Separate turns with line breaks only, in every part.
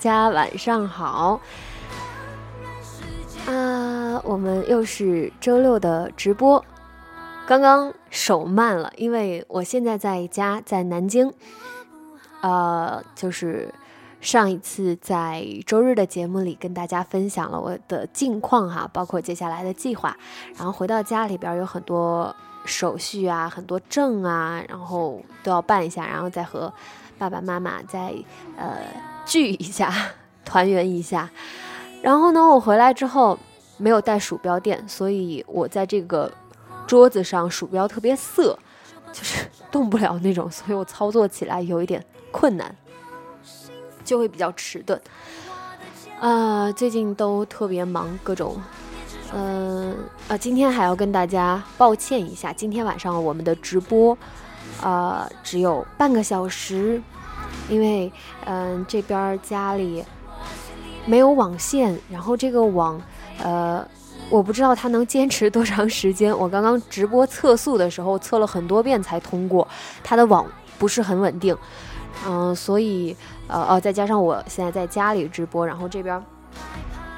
大家晚上好。啊，我们又是周六的直播。刚刚手慢了，因为我现在在家，在南京。呃，就是上一次在周日的节目里跟大家分享了我的近况哈，包括接下来的计划。然后回到家里边有很多手续啊，很多证啊，然后都要办一下，然后再和爸爸妈妈再呃聚一下，团圆一下。然后呢，我回来之后没有带鼠标垫，所以我在这个桌子上鼠标特别涩，就是 动不了那种，所以我操作起来有一点困难，就会比较迟钝。啊、最近都特别忙，各种，嗯啊，今天还要跟大家抱歉一下，今天晚上我们的直播，啊、只有半个小时，因为嗯、这边家里没有网线，然后这个网，呃，我不知道它能坚持多长时间。我刚刚直播测速的时候测了很多遍才通过，它的网不是很稳定，嗯、所以呃哦，再加上我现在在家里直播，然后这边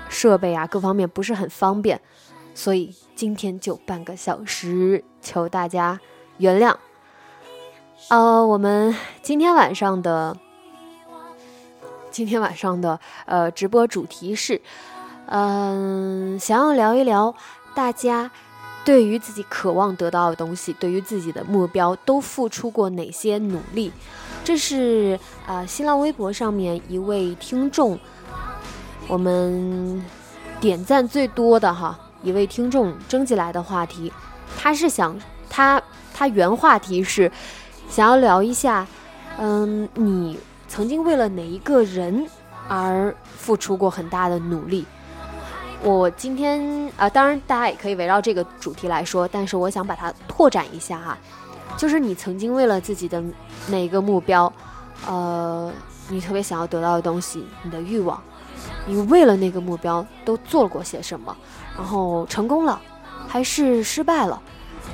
设备啊各方面不是很方便，所以今天就半个小时，求大家原谅。呃，我们今天晚上的今天晚上的呃直播主题是，嗯、想要聊一聊大家对于自己渴望得到的东西，对于自己的目标都付出过哪些努力？这是呃新浪微博上面一位听众，我们点赞最多的哈一位听众征集来的话题，他是想他他原话题是想要聊一下，嗯，你曾经为了哪一个人而付出过很大的努力？我今天啊、当然大家也可以围绕这个主题来说，但是我想把它拓展一下哈，就是你曾经为了自己的哪个目标，呃，你特别想要得到的东西，你的欲望，你为了那个目标都做过些什么？然后成功了，还是失败了？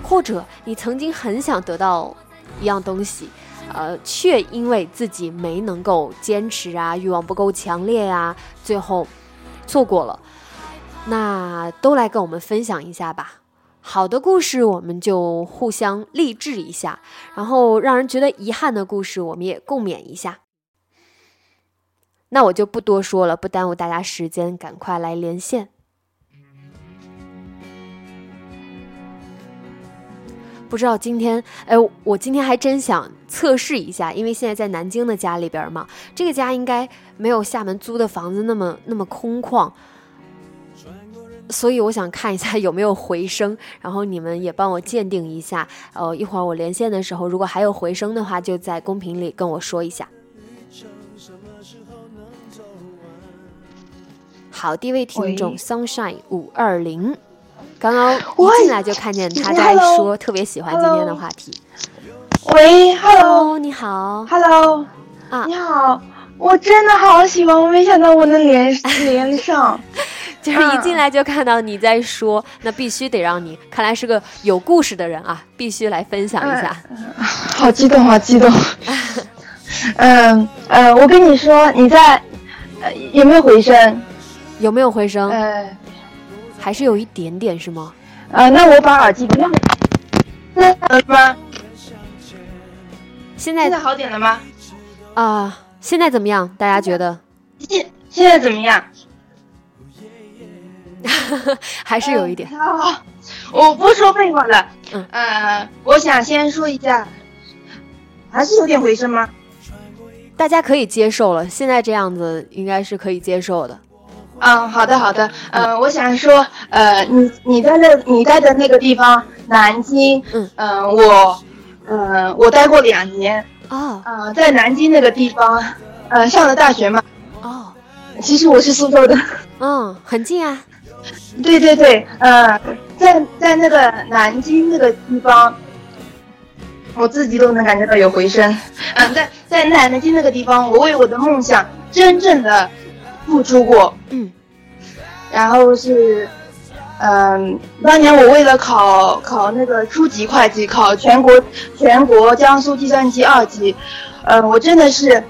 或者你曾经很想得到一样东西，呃，却因为自己没能够坚持啊，欲望不够强烈啊、最后错过了。那都来跟我们分享一下吧。好的故事，我们就互相励志一下；然后让人觉得遗憾的故事，我们也共勉一下。那我就不多说了，不耽误大家时间，赶快来连线。不知道今天，哎，我今天还真想测试一下，因为现在在南京的家里边嘛，这个家应该没有厦门租的房子那么那么空旷，所以我想看一下有没有回声，然后你们也帮我鉴定一下。呃，一会儿我连线的时候，如果还有回声的话，就在公屏里跟我说一下。好，第一位听众 Sunshine 五二零，刚刚一进来就看见他在说，特别喜欢今天的话题。
喂
，Hello，Hello，Hello，啊
你好，我真的好喜欢，我没想到我能连连上。
就是一进来就看到你在说，那必须得让你，看来是个有故事的人啊，必须来分享一下。
好激动，好激动。嗯呃，我跟你说，你在呃有没有回声？
有没有回声？
呃
还是有一点点是吗？
呃，那我把耳机那那好了吗？
现在
现在
在
好点了吗？
啊、现在怎么样？大家觉得
现现在怎么样？
还是有一点？
啊，我不说废话了。
嗯
呃，我想先说一下，还是有点回声吗？
大家可以接受了，现在这样子应该是可以接受的。
嗯，好的好的，嗯，我想说，呃，你你在那你待的那个地方，南京，
嗯
嗯、我，嗯、我待过两年，
哦
嗯、在南京那个地方，呃，上了大学嘛，
哦，
其实我是苏州的，
嗯，很近啊。
对对对，呃，在在那个南京那个地方，我自己都能感觉到有回声。嗯、在在南京那个地方，我为我的梦想真正的付出过。
嗯
然后是，嗯、当年我为了考考那个初级会计，考全国全国江苏计算机二级，嗯，我真的是，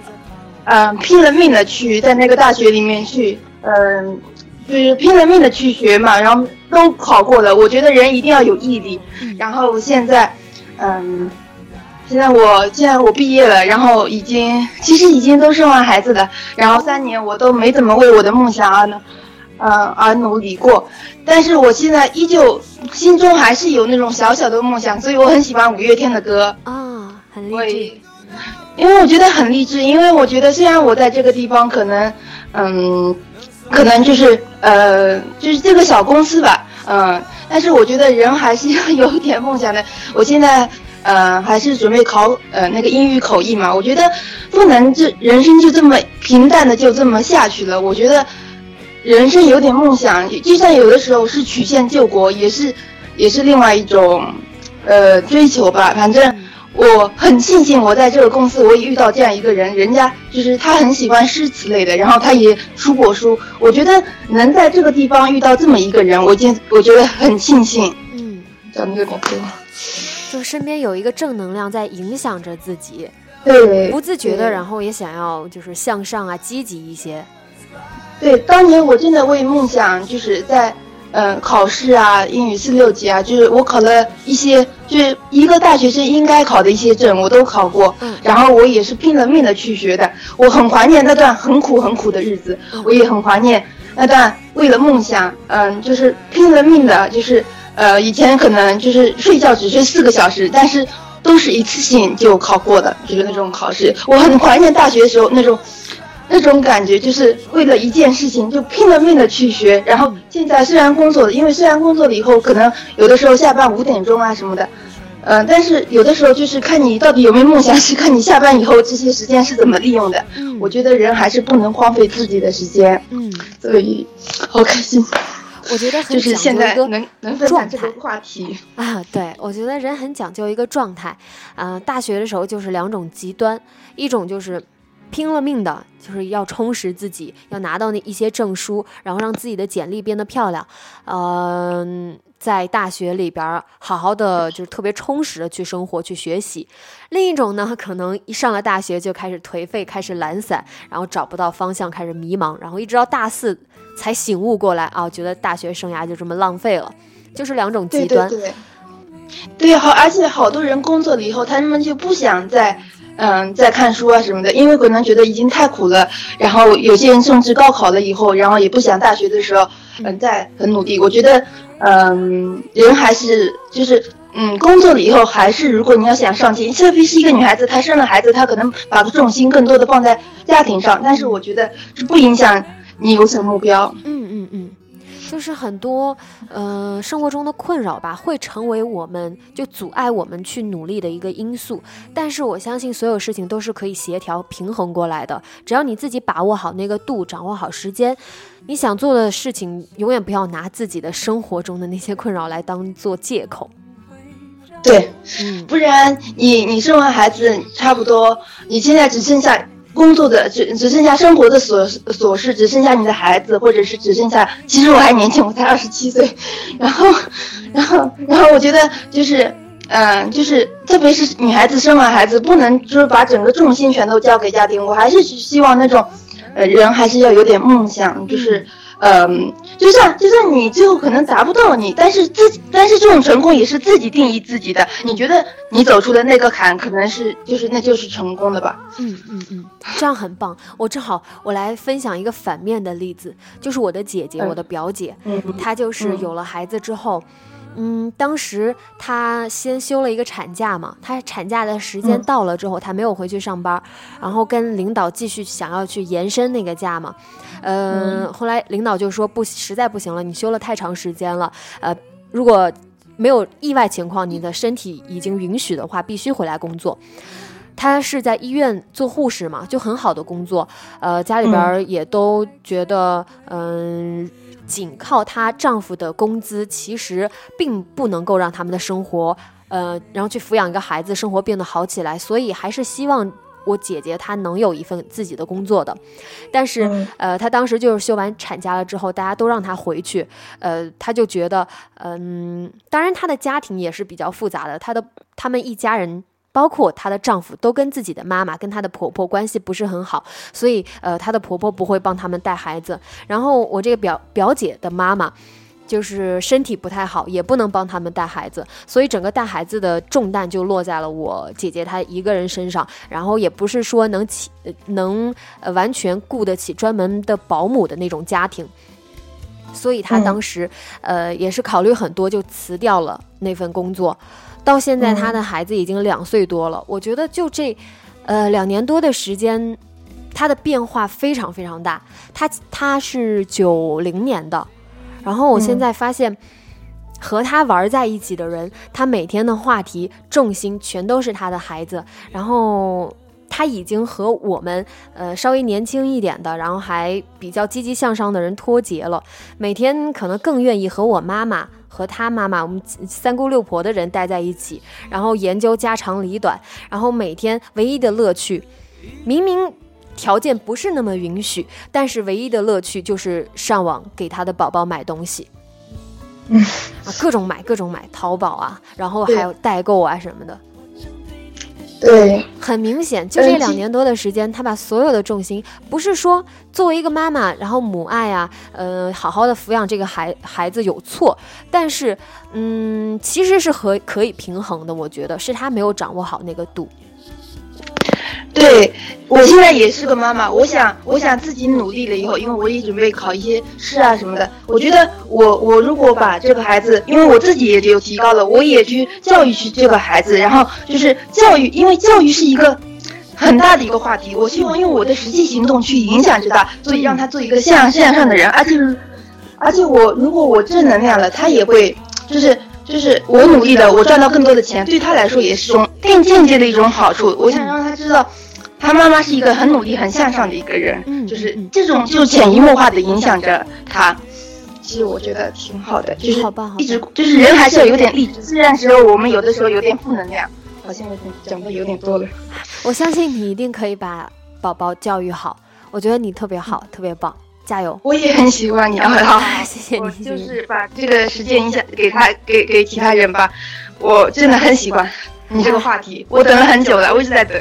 嗯、拼了命的去在那个大学里面去，嗯、就是拼了命的去学嘛，然后都考过了。我觉得人一定要有毅力。然后现在，嗯，现在我现在我毕业了，然后已经其实已经都生完孩子了，然后三年我都没怎么为我的梦想而呢，呃而努力过。但是我现在依旧心中还是有那种小小的梦想，所以我很喜欢五月天的歌。
啊，很励志。
因为我觉得很励志，因为我觉得虽然我在这个地方可能，嗯，可能就是呃，就是这个小公司吧，嗯，但是我觉得人还是要有一点梦想的。我现在呃还是准备考呃那个英语口译嘛，我觉得不能这人生就这么平淡的就这么下去了。我觉得人生有点梦想，就算有的时候是曲线救国，也是也是另外一种呃追求吧。反正我很庆幸我在这个公司我也遇到这样一个人，人家就是他很喜欢诗词类的，然后他也出过书。我觉得能在这个地方遇到这么一个人，我今我觉得很庆幸。
嗯。就身边有一个正能量在影响着自己，
对，
不自觉的，然后也想要就是向上啊，积极一些。
对，当年我真的为梦想，就是在嗯、呃考试啊，英语四六级啊，就是我考了一些，就是一个大学生应该考的一些证，我都考过。
嗯
然后我也是拼了命的去学的，我很怀念那段很苦很苦的日子，我也很怀念那段为了梦想，嗯，就是拼了命的，就是呃，以前可能就是睡觉只睡四个小时，但是都是一次性就考过的，就是那种考试。我很怀念大学的时候那种。那种感觉就是为了一件事情就拼了命的去学，然后现在虽然工作了，因为虽然工作了以后可能有的时候下班五点钟啊什么的，嗯、但是有的时候就是看你到底有没有梦想，是看你下班以后这些时间是怎么利用的。
嗯。
我觉得人还是不能荒废自己的时间，
嗯，
所以好开心，
我觉得很
就是现
讲究一个
在能能分享这个话题。
啊，对，我觉得人很讲究一个状态，啊、大学的时候就是两种极端，一种就是拼了命的，就是要充实自己，要拿到那一些证书，然后让自己的简历变得漂亮，嗯、在大学里边好好的就是特别充实的去生活去学习。另一种呢，可能一上了大学就开始颓废，开始懒散，然后找不到方向，开始迷茫，然后一直到大四才醒悟过来啊，觉得大学生涯就这么浪费了，就是两种极端。
对对对，对，好，而且好多人工作了以后，他们就不想再。嗯，在看书啊什么的，因为可能觉得已经太苦了。然后有些人甚至高考了以后，然后也不想大学的时候，嗯，再很努力。我觉得，嗯，人还是就是，嗯，工作了以后还是，如果你要想上进，特别是一个女孩子，她生了孩子，她可能把重心更多的放在家庭上，但是我觉得是不影响你有所目标。
嗯嗯嗯，就是很多呃生活中的困扰吧，会成为我们就阻碍我们去努力的一个因素。但是我相信所有事情都是可以协调平衡过来的，只要你自己把握好那个度，掌握好时间，你想做的事情永远不要拿自己的生活中的那些困扰来当做借口。
对，
嗯
不然你你生完孩子，差不多你现在只剩下工作的，只只剩下生活的琐琐事，只剩下你的孩子，或者是只剩下，其实我还年轻，我才二十七岁，然后，然后，然后我觉得就是。嗯，就是特别是女孩子生完孩子，不能就是把整个重心全都交给家庭。我还是希望那种，呃，人还是要有点梦想，就是，嗯，就算就算你最后可能达不到你，但是自己，但是这种成功也是自己定义自己的。你觉得你走出的那个坎，可能是就是那就是成功的吧？
嗯嗯嗯，这样很棒。我正好我来分享一个反面的例子，就是我的姐姐，
嗯
我的表姐，
嗯
她就是
嗯
有了孩子之后。嗯，当时她先休了一个产假嘛，她产假的时间到了之后，她没有回去上班，然后跟领导继续想要去延伸那个假嘛。呃，后来领导就说不，实在不行了，你休了太长时间了，呃，如果没有意外情况，你的身体已经允许的话，必须回来工作。她是在医院做护士嘛，就很好的工作，呃，家里边也都觉得，嗯。仅靠她丈夫的工资，其实并不能够让他们的生活，呃，然后去抚养一个孩子，生活变得好起来。所以还是希望我姐姐她能有一份自己的工作的。但是，呃，她当时就是休完产假了之后，大家都让她回去，呃，她就觉得，嗯，当然她的家庭也是比较复杂的，她的他们一家人。包括她的丈夫都跟自己的妈妈、跟她的婆婆关系不是很好，所以呃，她的婆婆不会帮他们带孩子。然后我这个表表姐的妈妈，就是身体不太好，也不能帮他们带孩子，所以整个带孩子的重担就落在了我姐姐她一个人身上。然后也不是说能起能呃完全雇得起专门的保姆的那种家庭，所以她当时呃也是考虑很多，就辞掉了那份工作。到现在，他的孩子已经两岁多了。我觉得就这，呃，两年多的时间，他的变化非常非常大。他他是九零年的，然后我现在发现，和他玩在一起的人，他每天的话题重心全都是他的孩子。然后他已经和我们，呃，稍微年轻一点的，然后还比较积极向上的人脱节了。每天可能更愿意和我妈妈。和他妈妈，我们三姑六婆的人待在一起，然后研究家长里短，然后每天唯一的乐趣，明明条件不是那么允许，但是唯一的乐趣就是上网给他的宝宝买东西，啊，各种买各种买，淘宝啊，然后还有代购啊什么的。
对，
很明显，就这两年多的时间，他把所有的重心，不是说作为一个妈妈，然后母爱啊，呃，好好的抚养这个孩孩子有错，但是，嗯，其实是和可以平衡的，我觉得是他没有掌握好那个度。
对我现在也是个妈妈，我想，我想自己努力了以后，因为我也准备考一些试啊什么的。我觉得我我如果把这个孩子，因为我自己也有提高了，我也去教育去这个孩子，然后就是教育，因为教育是一个很大的一个话题。我希望用我的实际行动去影响着他，所以让他做一个向向上的人。而且，而且我如果我正能量了，他也会就是就是我努力了，我赚到更多的钱，对他来说也是种更间接的一种好处。我想让他知道。他妈妈是一个很努力、很向上的一个人，嗯，就是这种就潜移默化的影响着他。其实我觉得挺好的，就是一直就是人还是要有点励志。虽然时候我们有的时候有点负能量，好像讲的有点多了。
我相信你一定可以把宝宝教育好。我觉得你特别好，特别棒，加油！
我也很喜欢你，
好，谢谢你。
就是把这个时间影响给他，给给其他人吧。我真的很喜欢你这个话题，我等了很久了，我一直在等。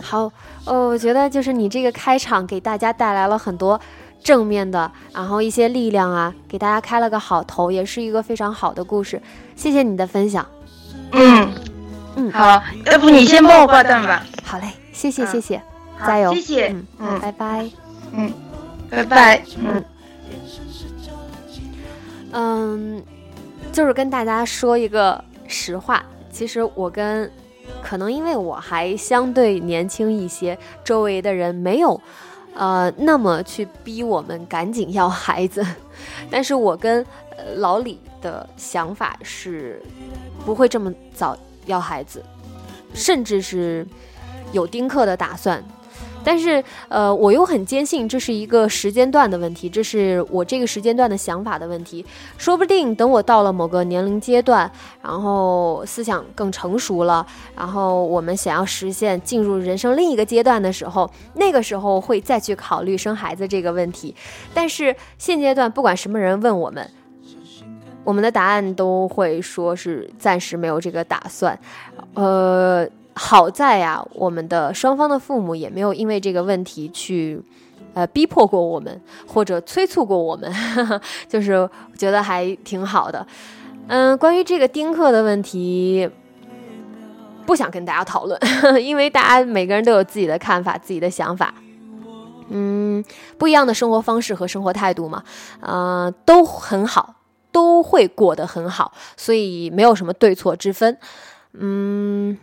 好。哦，我觉得就是你这个开场给大家带来了很多正面的，然后一些力量啊，给大家开了个好头，也是一个非常好的故事。谢谢你的分享。
嗯嗯，好，要不你先帮我挂断吧。
好嘞，谢谢谢谢，加油，
谢谢，
嗯，拜拜，
嗯，拜拜，嗯
嗯，就是跟大家说一个实话，其实我跟。可能因为我还相对年轻一些，周围的人没有，呃，那么去逼我们赶紧要孩子。但是我跟老李的想法是，不会这么早要孩子，甚至是有丁克的打算。但是，呃，我又很坚信这是一个时间段的问题，这是我这个时间段的想法的问题。说不定等我到了某个年龄阶段，然后思想更成熟了，然后我们想要实现进入人生另一个阶段的时候，那个时候会再去考虑生孩子这个问题。但是现阶段，不管什么人问我们，我们的答案都会说是暂时没有这个打算。呃。好在呀，我们的双方的父母也没有因为这个问题去，呃，逼迫过我们或者催促过我们，就是觉得还挺好的。嗯，关于这个丁克的问题，不想跟大家讨论，因为大家每个人都有自己的看法、自己的想法。嗯，不一样的生活方式和生活态度嘛，呃，都很好。都会过得很好，所以没有什么对错之分。嗯，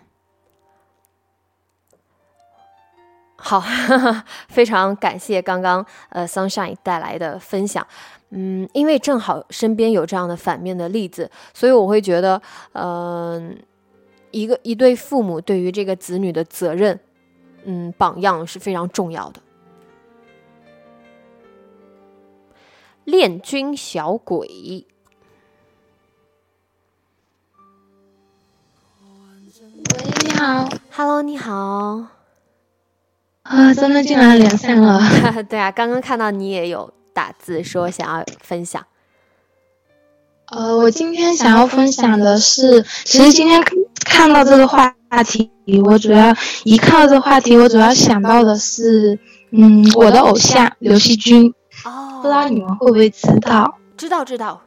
好，非常感谢刚刚呃 Sunshine 带来的分享。嗯，因为正好身边有这样的反面的例子，所以我会觉得，嗯，一个一对父母对于这个子女的责任，嗯，榜样是非常重要的。恋君小鬼，
喂，你好
，Hello，你好。
啊，真的进来连线了。
对啊，刚刚看到你也有。打字说想要分享，
呃，我今天想要分享的是，其实今天看到这个话题，我主要一看到这个话题，我主要想到的是，嗯，我的偶像刘惜君，
哦，
不知道你们会不会知道？
知道知道。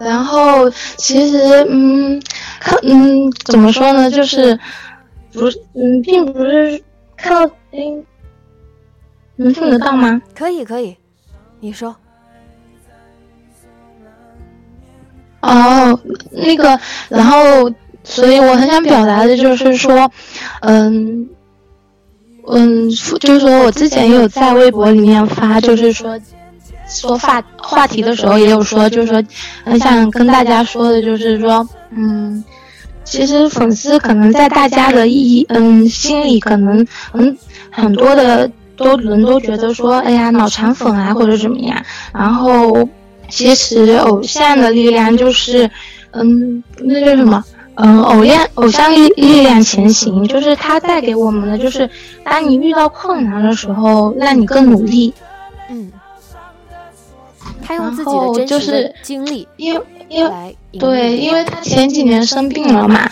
然后其实，嗯，看，嗯，怎么说呢？就是，不是，嗯，并不是看到，哎。能听得到吗？
可以，可以，你说。
哦，那个，然后，所以我很想表达的就是说，嗯，嗯，就是说我之前也有在微博里面发，就是说说话话题的时候也有说，就是说很想跟大家说的，就是说，嗯，其实粉丝可能在大家的意义，嗯，心里可能很很多的。都人都觉得说，哎呀，脑残粉啊，或者怎么样。然后，其实偶像的力量就是，嗯，那叫什么？嗯，偶像偶像力力量前行，就是他带给我们的，就是当你遇到困难的时候，让你更努力。
嗯。他用自己的真实
的
经历，
因为因为对，因为他前几年生病了嘛。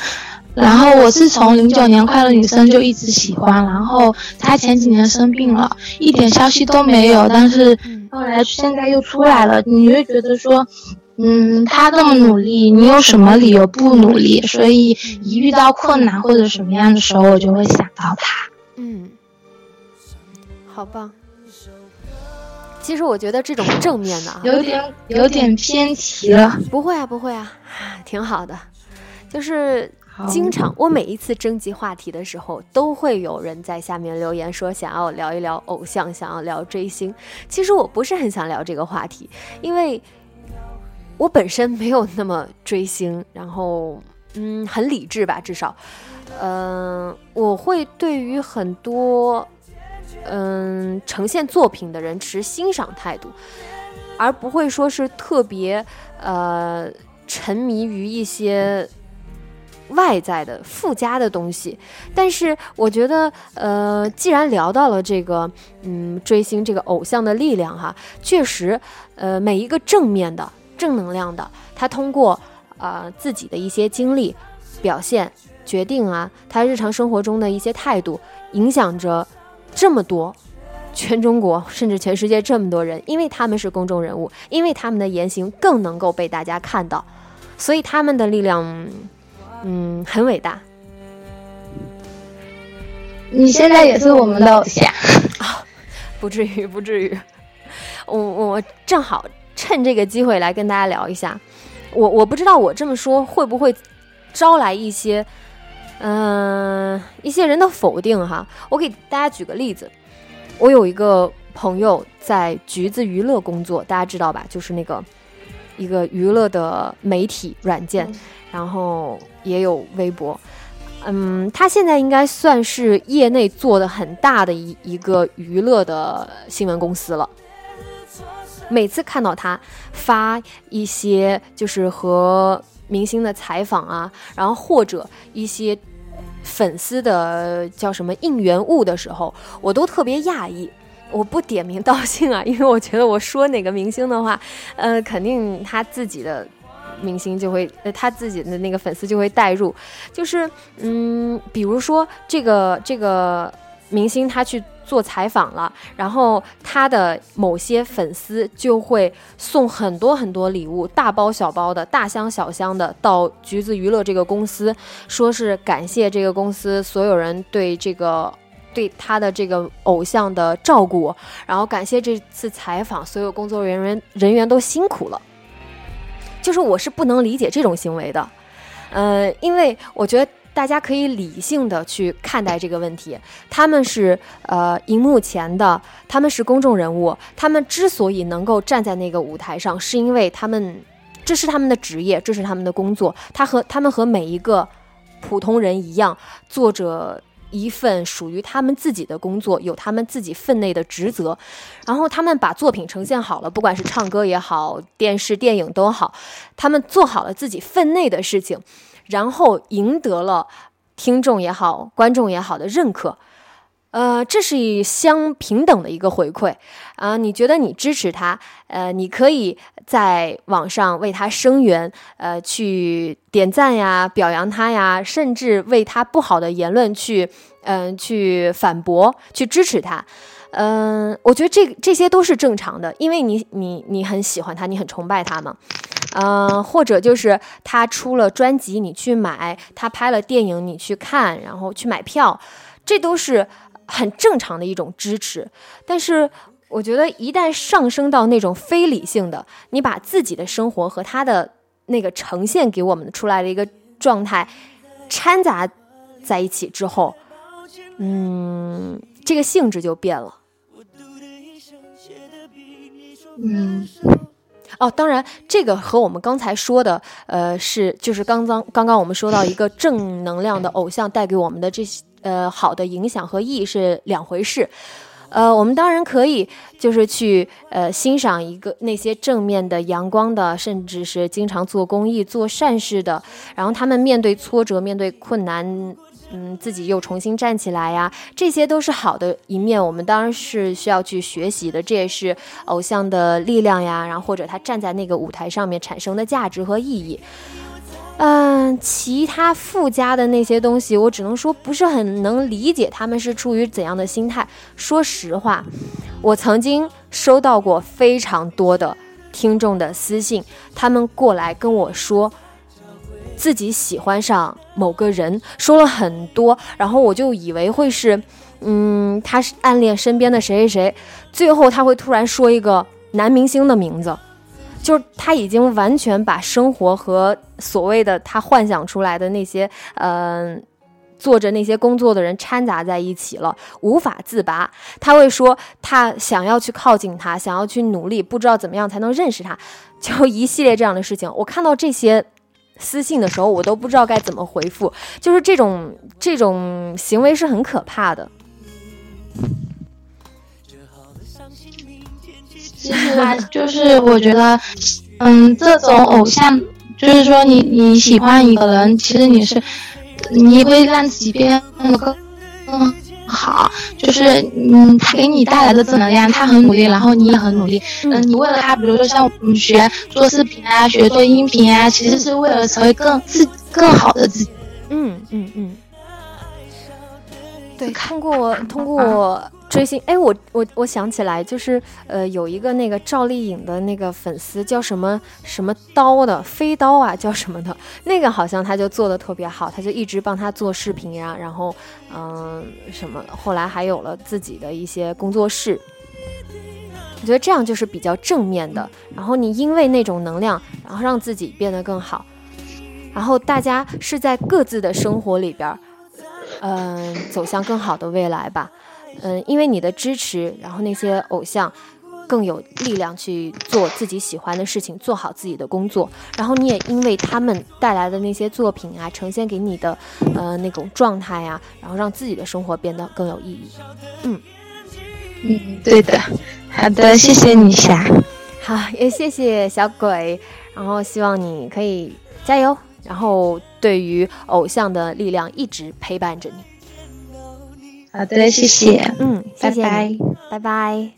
然后我是从零九年快乐女生就一直喜欢，然后他前几年生病了，一点消息都没有，但是后来现在又出来了，你会觉得说，嗯，他这么努力，你有什么理由不努力？所以一遇到困难或者什么样的时候，我就会想到他。
嗯，好棒。其实我觉得这种正面的啊，
有点有点偏题了。
不会啊，不会啊，挺好的，就是。经常，我每一次征集话题的时候，都会有人在下面留言说想要聊一聊偶像，想要聊追星。其实我不是很想聊这个话题，因为我本身没有那么追星，然后嗯，很理智吧，至少，嗯，我会对于很多嗯呈现作品的人持欣赏态度，而不会说是特别呃沉迷于一些。外在的附加的东西，但是我觉得，呃，既然聊到了这个，嗯，追星这个偶像的力量哈，确实，呃，每一个正面的、正能量的，他通过啊自己的一些经历、表现、决定啊，他日常生活中的一些态度，影响着这么多全中国甚至全世界这么多人，因为他们是公众人物，因为他们的言行更能够被大家看到，所以他们的力量。嗯，很伟大。
你现在也是我们的偶像
啊？不至于，不至于。我我正好趁这个机会来跟大家聊一下。我我不知道我这么说会不会招来一些嗯一些人的否定哈。我给大家举个例子，我有一个朋友在橘子娱乐工作，大家知道吧？就是那个一个娱乐的媒体软件。然后也有微博，嗯，他现在应该算是业内做的很大的一一个娱乐的新闻公司了。每次看到他发一些就是和明星的采访啊，然后或者一些粉丝的叫什么应援物的时候，我都特别讶异。我不点名道姓啊，因为我觉得我说哪个明星的话，呃，肯定他自己的。明星就会，呃，他自己的那个粉丝就会带入，就是，嗯，比如说这个这个明星他去做采访了，然后他的某些粉丝就会送很多很多礼物，大包小包的，大箱小箱的到橘子娱乐这个公司，说是感谢这个公司所有人对这个对他的这个偶像的照顾，然后感谢这次采访所有工作人员人员都辛苦了。就是我是不能理解这种行为的，呃，因为我觉得大家可以理性的去看待这个问题。他们是呃荧幕前的，他们是公众人物，他们之所以能够站在那个舞台上，是因为他们这是他们的职业，这是他们的工作。他和他们和每一个普通人一样，做着。一份属于他们自己的工作，有他们自己分内的职责，然后他们把作品呈现好了，不管是唱歌也好，电视电影都好，他们做好了自己分内的事情，然后赢得了听众也好，观众也好的认可。呃，这是一相平等的一个回馈啊！你觉得你支持他，呃，你可以在网上为他声援，呃，去点赞呀、表扬他呀，甚至为他不好的言论去，嗯，去反驳、去支持他。嗯，我觉得这这些都是正常的，因为你你你很喜欢他，你很崇拜他嘛。嗯，或者就是他出了专辑，你去买；他拍了电影，你去看，然后去买票，这都是。很正常的一种支持，但是我觉得一旦上升到那种非理性的，你把自己的生活和他的那个呈现给我们出来的一个状态掺杂在一起之后，嗯，这个性质就变了。
嗯，
哦，当然，这个和我们刚才说的，呃，是就是刚刚刚刚我们说到一个正能量的偶像带给我们的这些。呃，好的影响和意义是两回事。呃，我们当然可以，就是去呃欣赏一个那些正面的、阳光的，甚至是经常做公益、做善事的。然后他们面对挫折、面对困难，嗯，自己又重新站起来呀，这些都是好的一面。我们当然是需要去学习的，这也是偶像的力量呀。然后或者他站在那个舞台上面产生的价值和意义。嗯，其他附加的那些东西，我只能说不是很能理解他们是出于怎样的心态。说实话，我曾经收到过非常多的听众的私信，他们过来跟我说自己喜欢上某个人，说了很多，然后我就以为会是，嗯，他是暗恋身边的谁谁谁，最后他会突然说一个男明星的名字。就是他已经完全把生活和所谓的他幻想出来的那些，嗯，做着那些工作的人掺杂在一起了，无法自拔。他会说他想要去靠近他，想要去努力，不知道怎么样才能认识他，就一系列这样的事情。我看到这些私信的时候，我都不知道该怎么回复。就是这种这种行为是很可怕的。
其实，就是我觉得，嗯，这种偶像，就是说你你喜欢一个人，其实你是，你会让自己变得更更好，就是嗯，他给你带来的正能量，他很努力，然后你也很努力，嗯，你为了他，比如说像我们学做视频啊，学做音频啊，其实是为了成为更自更好的自己。
嗯嗯嗯，对，通过通过。追星哎，我我我想起来，就是呃，有一个那个赵丽颖的那个粉丝叫什么什么刀的飞刀啊，叫什么的，那个好像他就做的特别好，他就一直帮他做视频呀，然后嗯什么，后来还有了自己的一些工作室。我觉得这样就是比较正面的，然后你因为那种能量，然后让自己变得更好，然后大家是在各自的生活里边，嗯，走向更好的未来吧。嗯，因为你的支持，然后那些偶像更有力量去做自己喜欢的事情，做好自己的工作。然后你也因为他们带来的那些作品啊，呈现给你的呃那种状态呀，然后让自己的生活变得更有意义。
嗯嗯，对的，好的，谢谢你霞，
好，也谢谢小鬼，然后希望你可以加油，然后对于偶像的力量一直陪伴着你。
好的，谢谢。
嗯，
拜拜，
拜拜。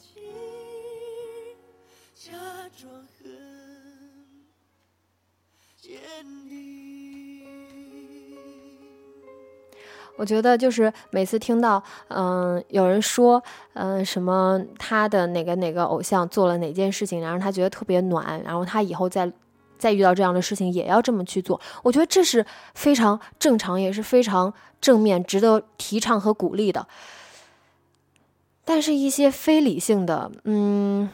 我觉得就是每次听到，嗯，有人说，嗯，什么他的哪个哪个偶像做了哪件事情，然后他觉得特别暖，然后他以后再再遇到这样的事情也要这么去做。我觉得这是非常正常，也是非常。正面值得提倡和鼓励的，但是，一些非理性的，嗯，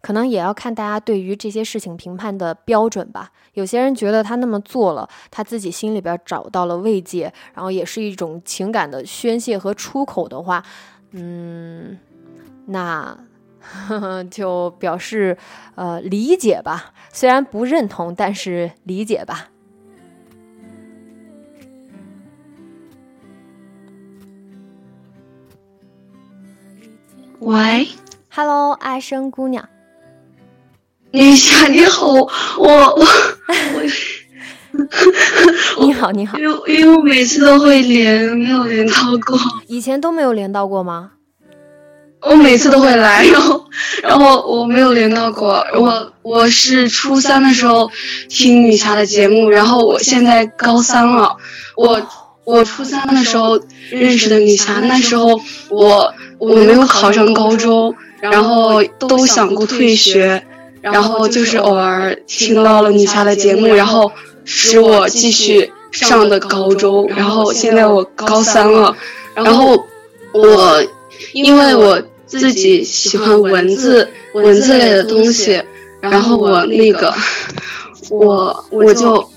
可能也要看大家对于这些事情评判的标准吧。有些人觉得他那么做了，他自己心里边找到了慰藉，然后也是一种情感的宣泄和出口的话，嗯，那 就表示呃理解吧，虽然不认同，但是理解吧。
喂
，Hello，爱生姑娘。
女侠你好，我我 我，
你好你好，
因为因为我每次都会连，没有连到过，
以前都没有连到过吗？
我每次都会来，然后然后我没有连到过，我我是初三的时候听女侠的节目，然后我现在高三了，我我初三的时候认识的女侠，那时候我我没有考上高中，然后都想过退学。然后就是偶尔听到了女侠的节目，然后使我继续上的高中。然后现在我高三了，然后我因为我自己喜欢文字文字类的东西，然后我那个我我就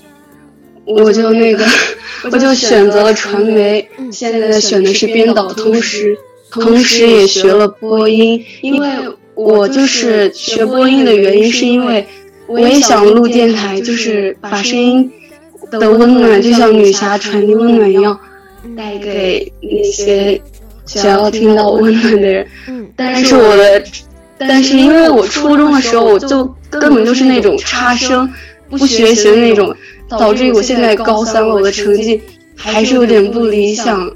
我就那个我就选择了传媒，现在选的是编导，同时同时也学了播音，因为。我就是学播音的原因，是因为我也想录电台，就是把声音的温暖，就像女侠传递温暖一样，带给那些想要听到温暖的人。但是我的，但是因为我初中的时候，我就根本就是那种差生，不学习的那种，导致于我现在高三了，我的成绩还是有点不理想。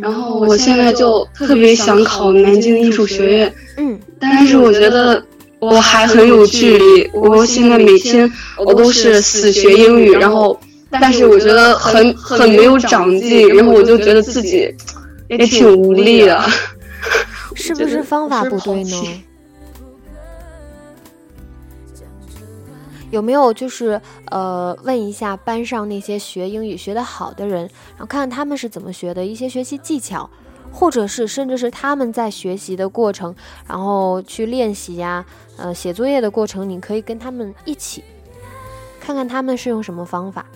然后我现在就特别想考南京艺术学院。嗯。但是我觉得我还很有距离，我现在每天我都是死学英语，然后，但是我觉得很很没有长进，然后我就觉得自己也挺无力的。
是不是方法不对呢？有没有就是呃问一下班上那些学英语学得好的人，然后看看他们是怎么学的一些学习技巧？或者是甚至是他们在学习的过程，然后去练习呀，呃，写作业的过程，你可以跟他们一起看看他们是用什么方法。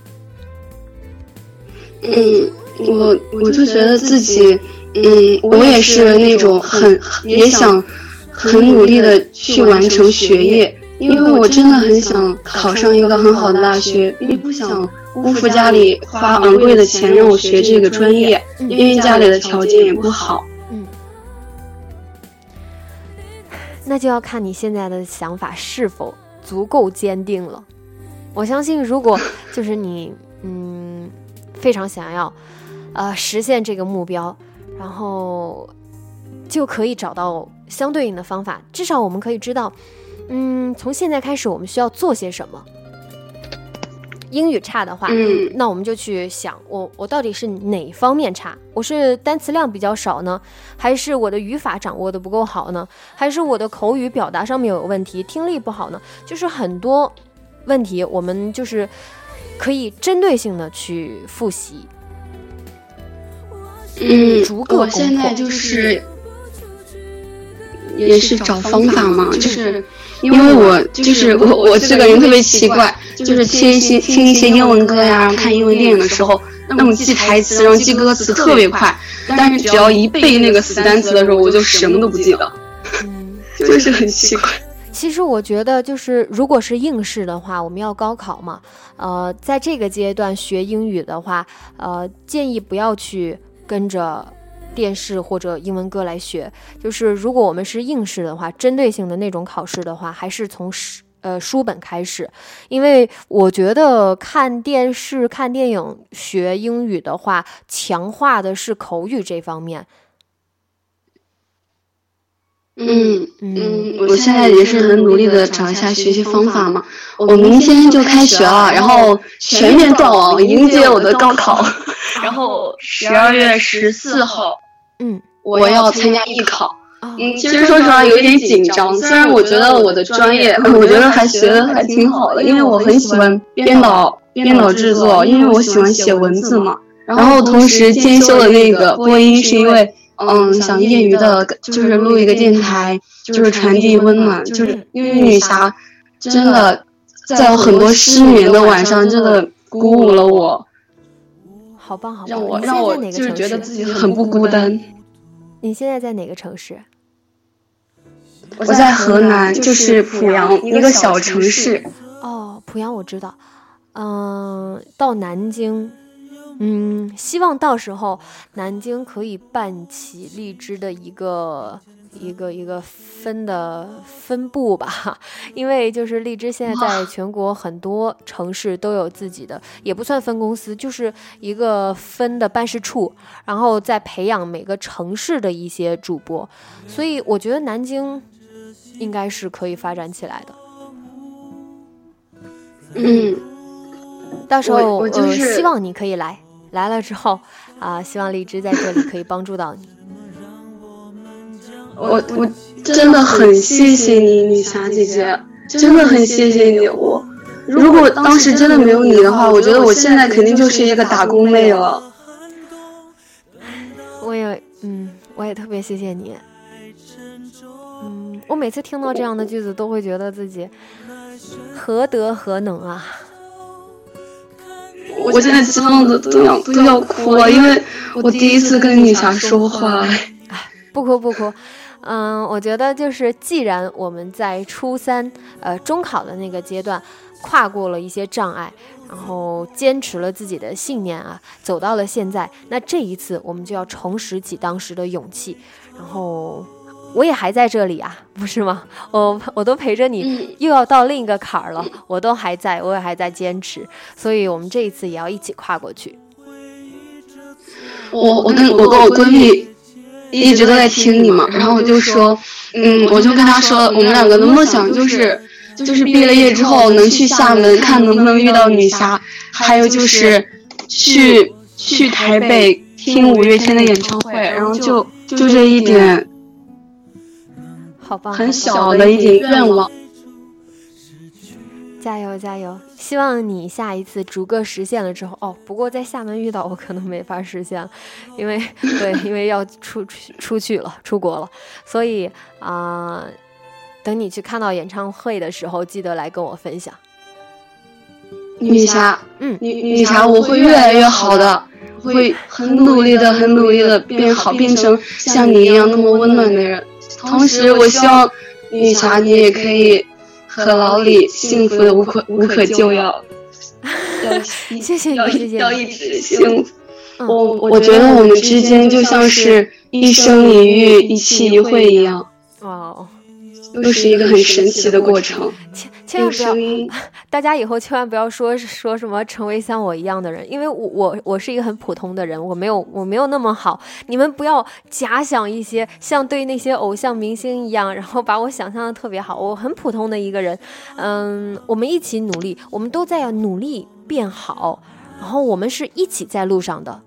嗯，我我就觉得自己，嗯，我也是那种很也想很努力的去完成学业，因为我真的很想考上一个很好的大学，也不想。辜负家里花昂贵的钱让我学这个专业，因为家里的条件也不好。嗯，
那就要看你现在的想法是否足够坚定了。我相信，如果就是你，嗯，非常想要，呃，实现这个目标，然后就可以找到相对应的方法。至少我们可以知道，嗯，从现在开始我们需要做些什么。英语差的话，嗯，那我们就去想，我我到底是哪方面差？我是单词量比较少呢，还是我的语法掌握的不够好呢？还是我的口语表达上面有问题，听力不好呢？就是很多问题，我们就是可以针对性的去复习。
嗯，我现在就是也是找方法嘛，就是。因为我就是我，我这个人特别奇怪，就是听一些听一些英文歌呀，然后看英文电影的时候，那种记台词，然后记歌词特别快，但是只要一背那个死单词的时候，我就什么都不记得，就是很奇怪。
其实我觉得，就是如果是应试的话，我们要高考嘛，呃，在这个阶段学英语的话，呃，建议不要去跟着。电视或者英文歌来学，就是如果我们是应试的话，针对性的那种考试的话，还是从书呃书本开始，因为我觉得看电视、看电影学英语的话，强化的是口语这方面。
嗯嗯，我现在也是很努力的找一下学习方法嘛。我明天就开学了，然后全面断网迎接我的高考，然后十二月十四号。嗯，我要参加艺考。嗯，其实说实话有一点紧张。虽然我觉得我的专业，我觉得还学的还挺好的，因为我很喜欢编导、编导制作，因为我喜欢写文字嘛。然后同时兼修的那个播音，是因为嗯，想业余的，就是录一个电台，就是传递温暖，就是因为女侠真的在有很多失眠的晚上，真的鼓舞了我。
好棒，好棒！
让我让我就是觉得自己很不孤单。
你现在在哪个城市？
我在河南，就是濮阳一个小城市。
哦，濮阳我知道。嗯，到南京，嗯，希望到时候南京可以办起荔枝的一个。一个一个分的分布吧，因为就是荔枝现在在全国很多城市都有自己的，也不算分公司，就是一个分的办事处，然后再培养每个城市的一些主播，所以我觉得南京应该是可以发展起来的。
嗯，
到时候呃，希望你可以来，来了之后啊，希望荔枝在这里可以帮助到你。
我我真的很谢谢你，女侠姐姐，真的很谢谢你。我如果当时真的没有你的话，我觉得我现在肯定就是一个打工妹了。
我也嗯，我也特别谢谢你。嗯，我每次听到这样的句子，都会觉得自己何德何能啊！
我现在激动的都要都要哭了，因为我第一次跟女侠说话。哎，
不哭不哭。嗯，我觉得就是，既然我们在初三，呃，中考的那个阶段，跨过了一些障碍，然后坚持了自己的信念啊，走到了现在，那这一次我们就要重拾起当时的勇气。然后我也还在这里啊，不是吗？我我都陪着你，又要到另一个坎儿了，我都还在，我也还在坚持，所以我们这一次也要一起跨过去。
我我跟我跟我闺蜜。一直都在听你嘛，然后我就说，嗯，我就跟她说，我们两个的梦想就是，就是毕了业之后能去厦门看能不能遇到女侠，还有就是去去台北听五月天的演唱会，然后就就这一点，
好棒，
很小的一点愿望。
加油加油！希望你下一次逐个实现了之后哦。不过在厦门遇到我可能没法实现，因为对，因为要出出出去了，出国了。所以啊，等你去看到演唱会的时候，记得来跟我分享。
女侠，
嗯，
女女侠，我会越来越好的，会很努力的，很努力的变好，变成像你一样那么温暖的人。同时，我希望女侠你也可以。和老李幸福的无可无可救药，
谢谢你，谢谢
要一直幸福。我我觉得我们之间就像是一生一遇、一期一会一样。
哦。
又是一个很神奇的过程，
千千万不要，大家以后千万不要说说什么成为像我一样的人，因为我我我是一个很普通的人，我没有我没有那么好，你们不要假想一些像对那些偶像明星一样，然后把我想象的特别好，我很普通的一个人，嗯，我们一起努力，我们都在要努力变好，然后我们是一起在路上的，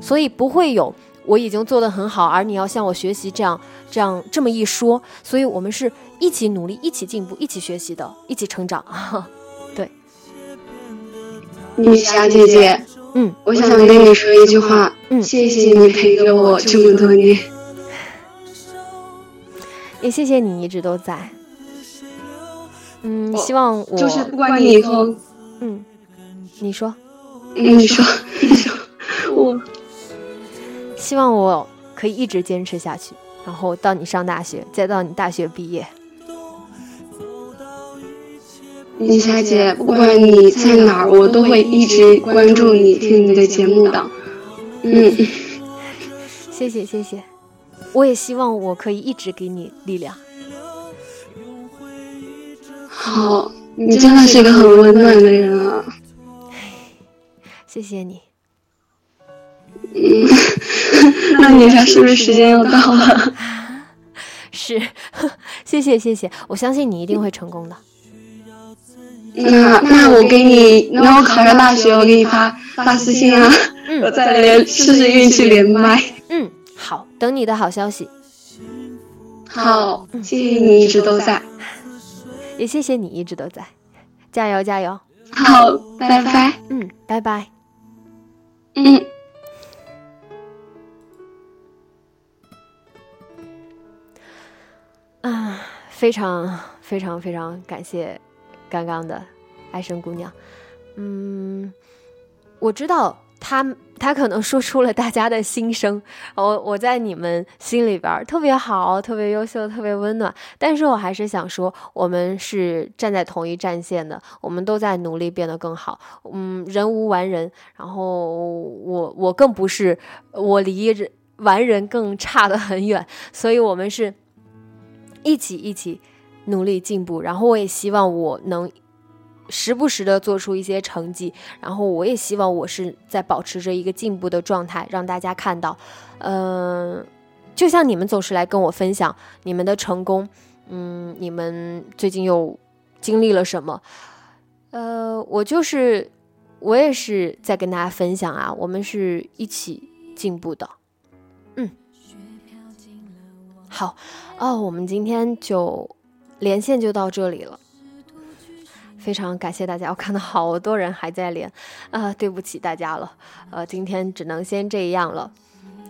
所以不会有。我已经做得很好，而你要向我学习，这样这样这么一说，所以我们是一起努力、一起进步、一起学习的，一起成长。对，
女侠姐姐，
嗯，
我想跟你说一句话，嗯，谢谢你陪着我这么多年，
也谢谢你一直都在。嗯，希望我
就是不管你以后，
嗯，你说，
你说，你说，我。
希望我可以一直坚持下去，然后到你上大学，再到你大学毕业。
李霞姐，不管你在哪儿，我都会一直关注你，听你的节目的。嗯，
谢谢谢谢，我也希望我可以一直给你力量。
好，你真的是一个很温暖的人啊。
谢谢你。
嗯，那你说是不是时间又到了？
是，谢谢谢谢，我相信你一定会成功的。
那那我给你，那我考上大学，我给你发发私信啊。嗯，我再连试试运气连麦。
嗯，好，等你的好消息。
好，谢谢你一直都在，
也谢谢你一直都在，加油加油。
好，拜拜。
嗯，拜拜。
嗯。
非常非常非常感谢刚刚的爱神姑娘。嗯，我知道她她可能说出了大家的心声，我我在你们心里边特别好，特别优秀，特别温暖。但是我还是想说，我们是站在同一战线的，我们都在努力变得更好。嗯，人无完人，然后我我更不是，我离完人更差得很远，所以我们是。一起一起努力进步，然后我也希望我能时不时的做出一些成绩，然后我也希望我是在保持着一个进步的状态，让大家看到，嗯，就像你们总是来跟我分享你们的成功，嗯，你们最近又经历了什么，呃，我就是我也是在跟大家分享啊，我们是一起进步的。嗯。好，哦，我们今天就连线就到这里了，非常感谢大家，我看到好多人还在连，啊，对不起大家了，呃，今天只能先这样了，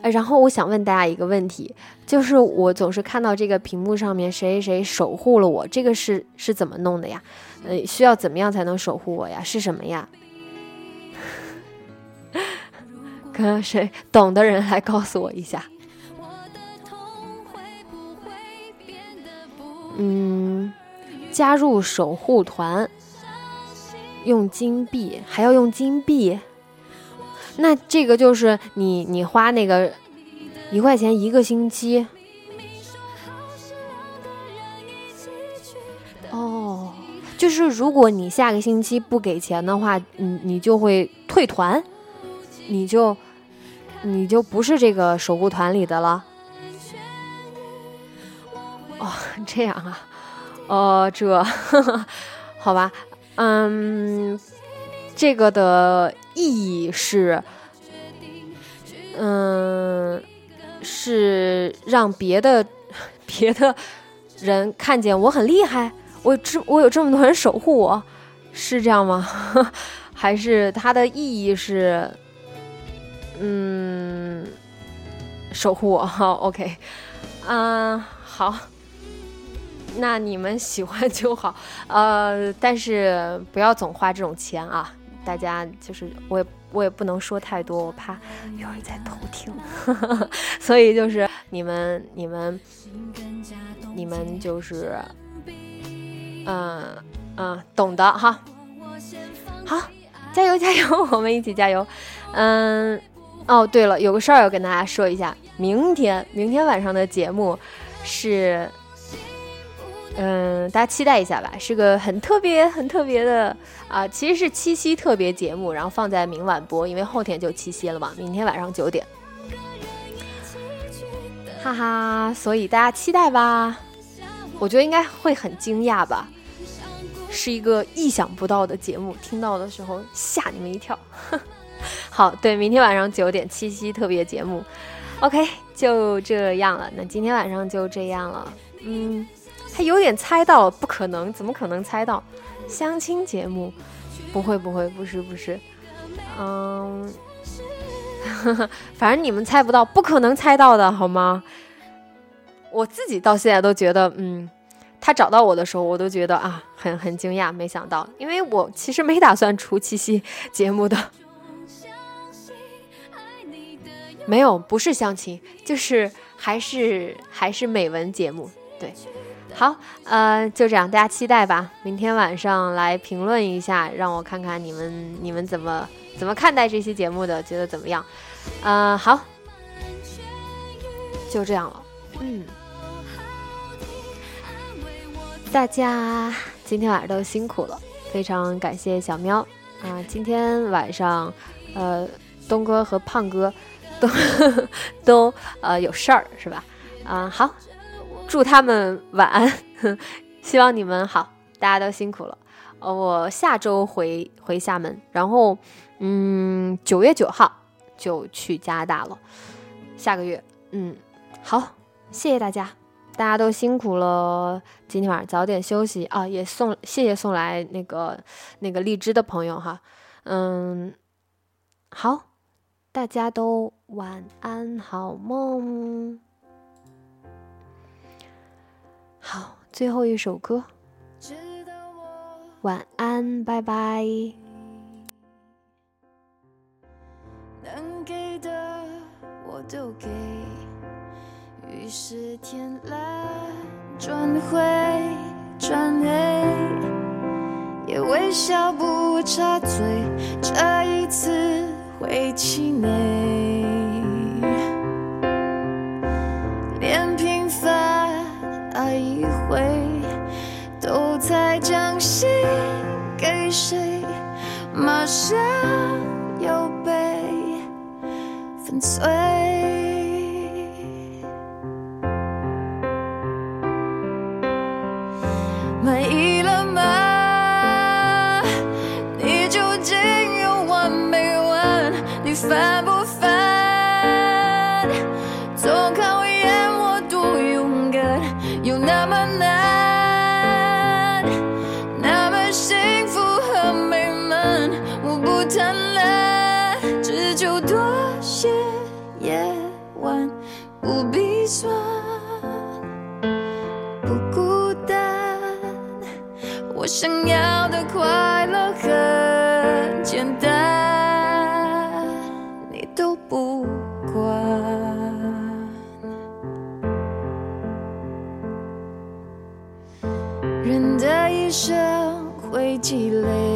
呃，然后我想问大家一个问题，就是我总是看到这个屏幕上面谁谁守护了我，这个是是怎么弄的呀？呃，需要怎么样才能守护我呀？是什么呀？看谁懂的人来告诉我一下。嗯，加入守护团，用金币，还要用金币。那这个就是你，你花那个一块钱一个星期。哦，就是如果你下个星期不给钱的话，你你就会退团，你就你就不是这个守护团里的了。哦，这样啊，哦，这，好吧，嗯，这个的意义是，嗯，是让别的 别的人看见我很厉害，我这我有这么多人守护我，是这样吗？还是它的意义是，嗯，守护我？好，OK，嗯，好。那你们喜欢就好，呃，但是不要总花这种钱啊！大家就是我也我也不能说太多，我怕有人在偷听，所以就是你们你们你们就是，嗯嗯，懂的哈。好，加油加油，我们一起加油。嗯，哦对了，有个事儿要跟大家说一下，明天明天晚上的节目是。嗯，大家期待一下吧，是个很特别、很特别的啊，其实是七夕特别节目，然后放在明晚播，因为后天就七夕了嘛，明天晚上九点，哈哈，所以大家期待吧，我觉得应该会很惊讶吧，是一个意想不到的节目，听到的时候吓你们一跳。好，对，明天晚上九点七夕特别节目，OK，就这样了，那今天晚上就这样了，嗯。他有点猜到，不可能，怎么可能猜到？相亲节目，不会，不会，不是，不是，嗯，反正你们猜不到，不可能猜到的，好吗？我自己到现在都觉得，嗯，他找到我的时候，我都觉得啊，很很惊讶，没想到，因为我其实没打算出七夕节目的，没有，不是相亲，就是还是还是美文节目，对。好，呃，就这样，大家期待吧。明天晚上来评论一下，让我看看你们你们怎么怎么看待这期节目的，觉得怎么样？呃，好，就这样了。嗯，大家今天晚上都辛苦了，非常感谢小喵啊。今天晚上，呃，东哥和胖哥都 都呃有事儿是吧？啊，好。祝他们晚安，希望你们好，大家都辛苦了。呃，我下周回回厦门，然后，嗯，九月九号就去加拿大了。下个月，嗯，好，谢谢大家，大家都辛苦了。今天晚上早点休息啊，也送谢谢送来那个那个荔枝的朋友哈，嗯，好，大家都晚安，好梦。好，最后一首歌，晚安，拜拜。
能给的我都给，于是天蓝转灰转黑，也微笑不插嘴，这一次会气馁。谁？马上积累。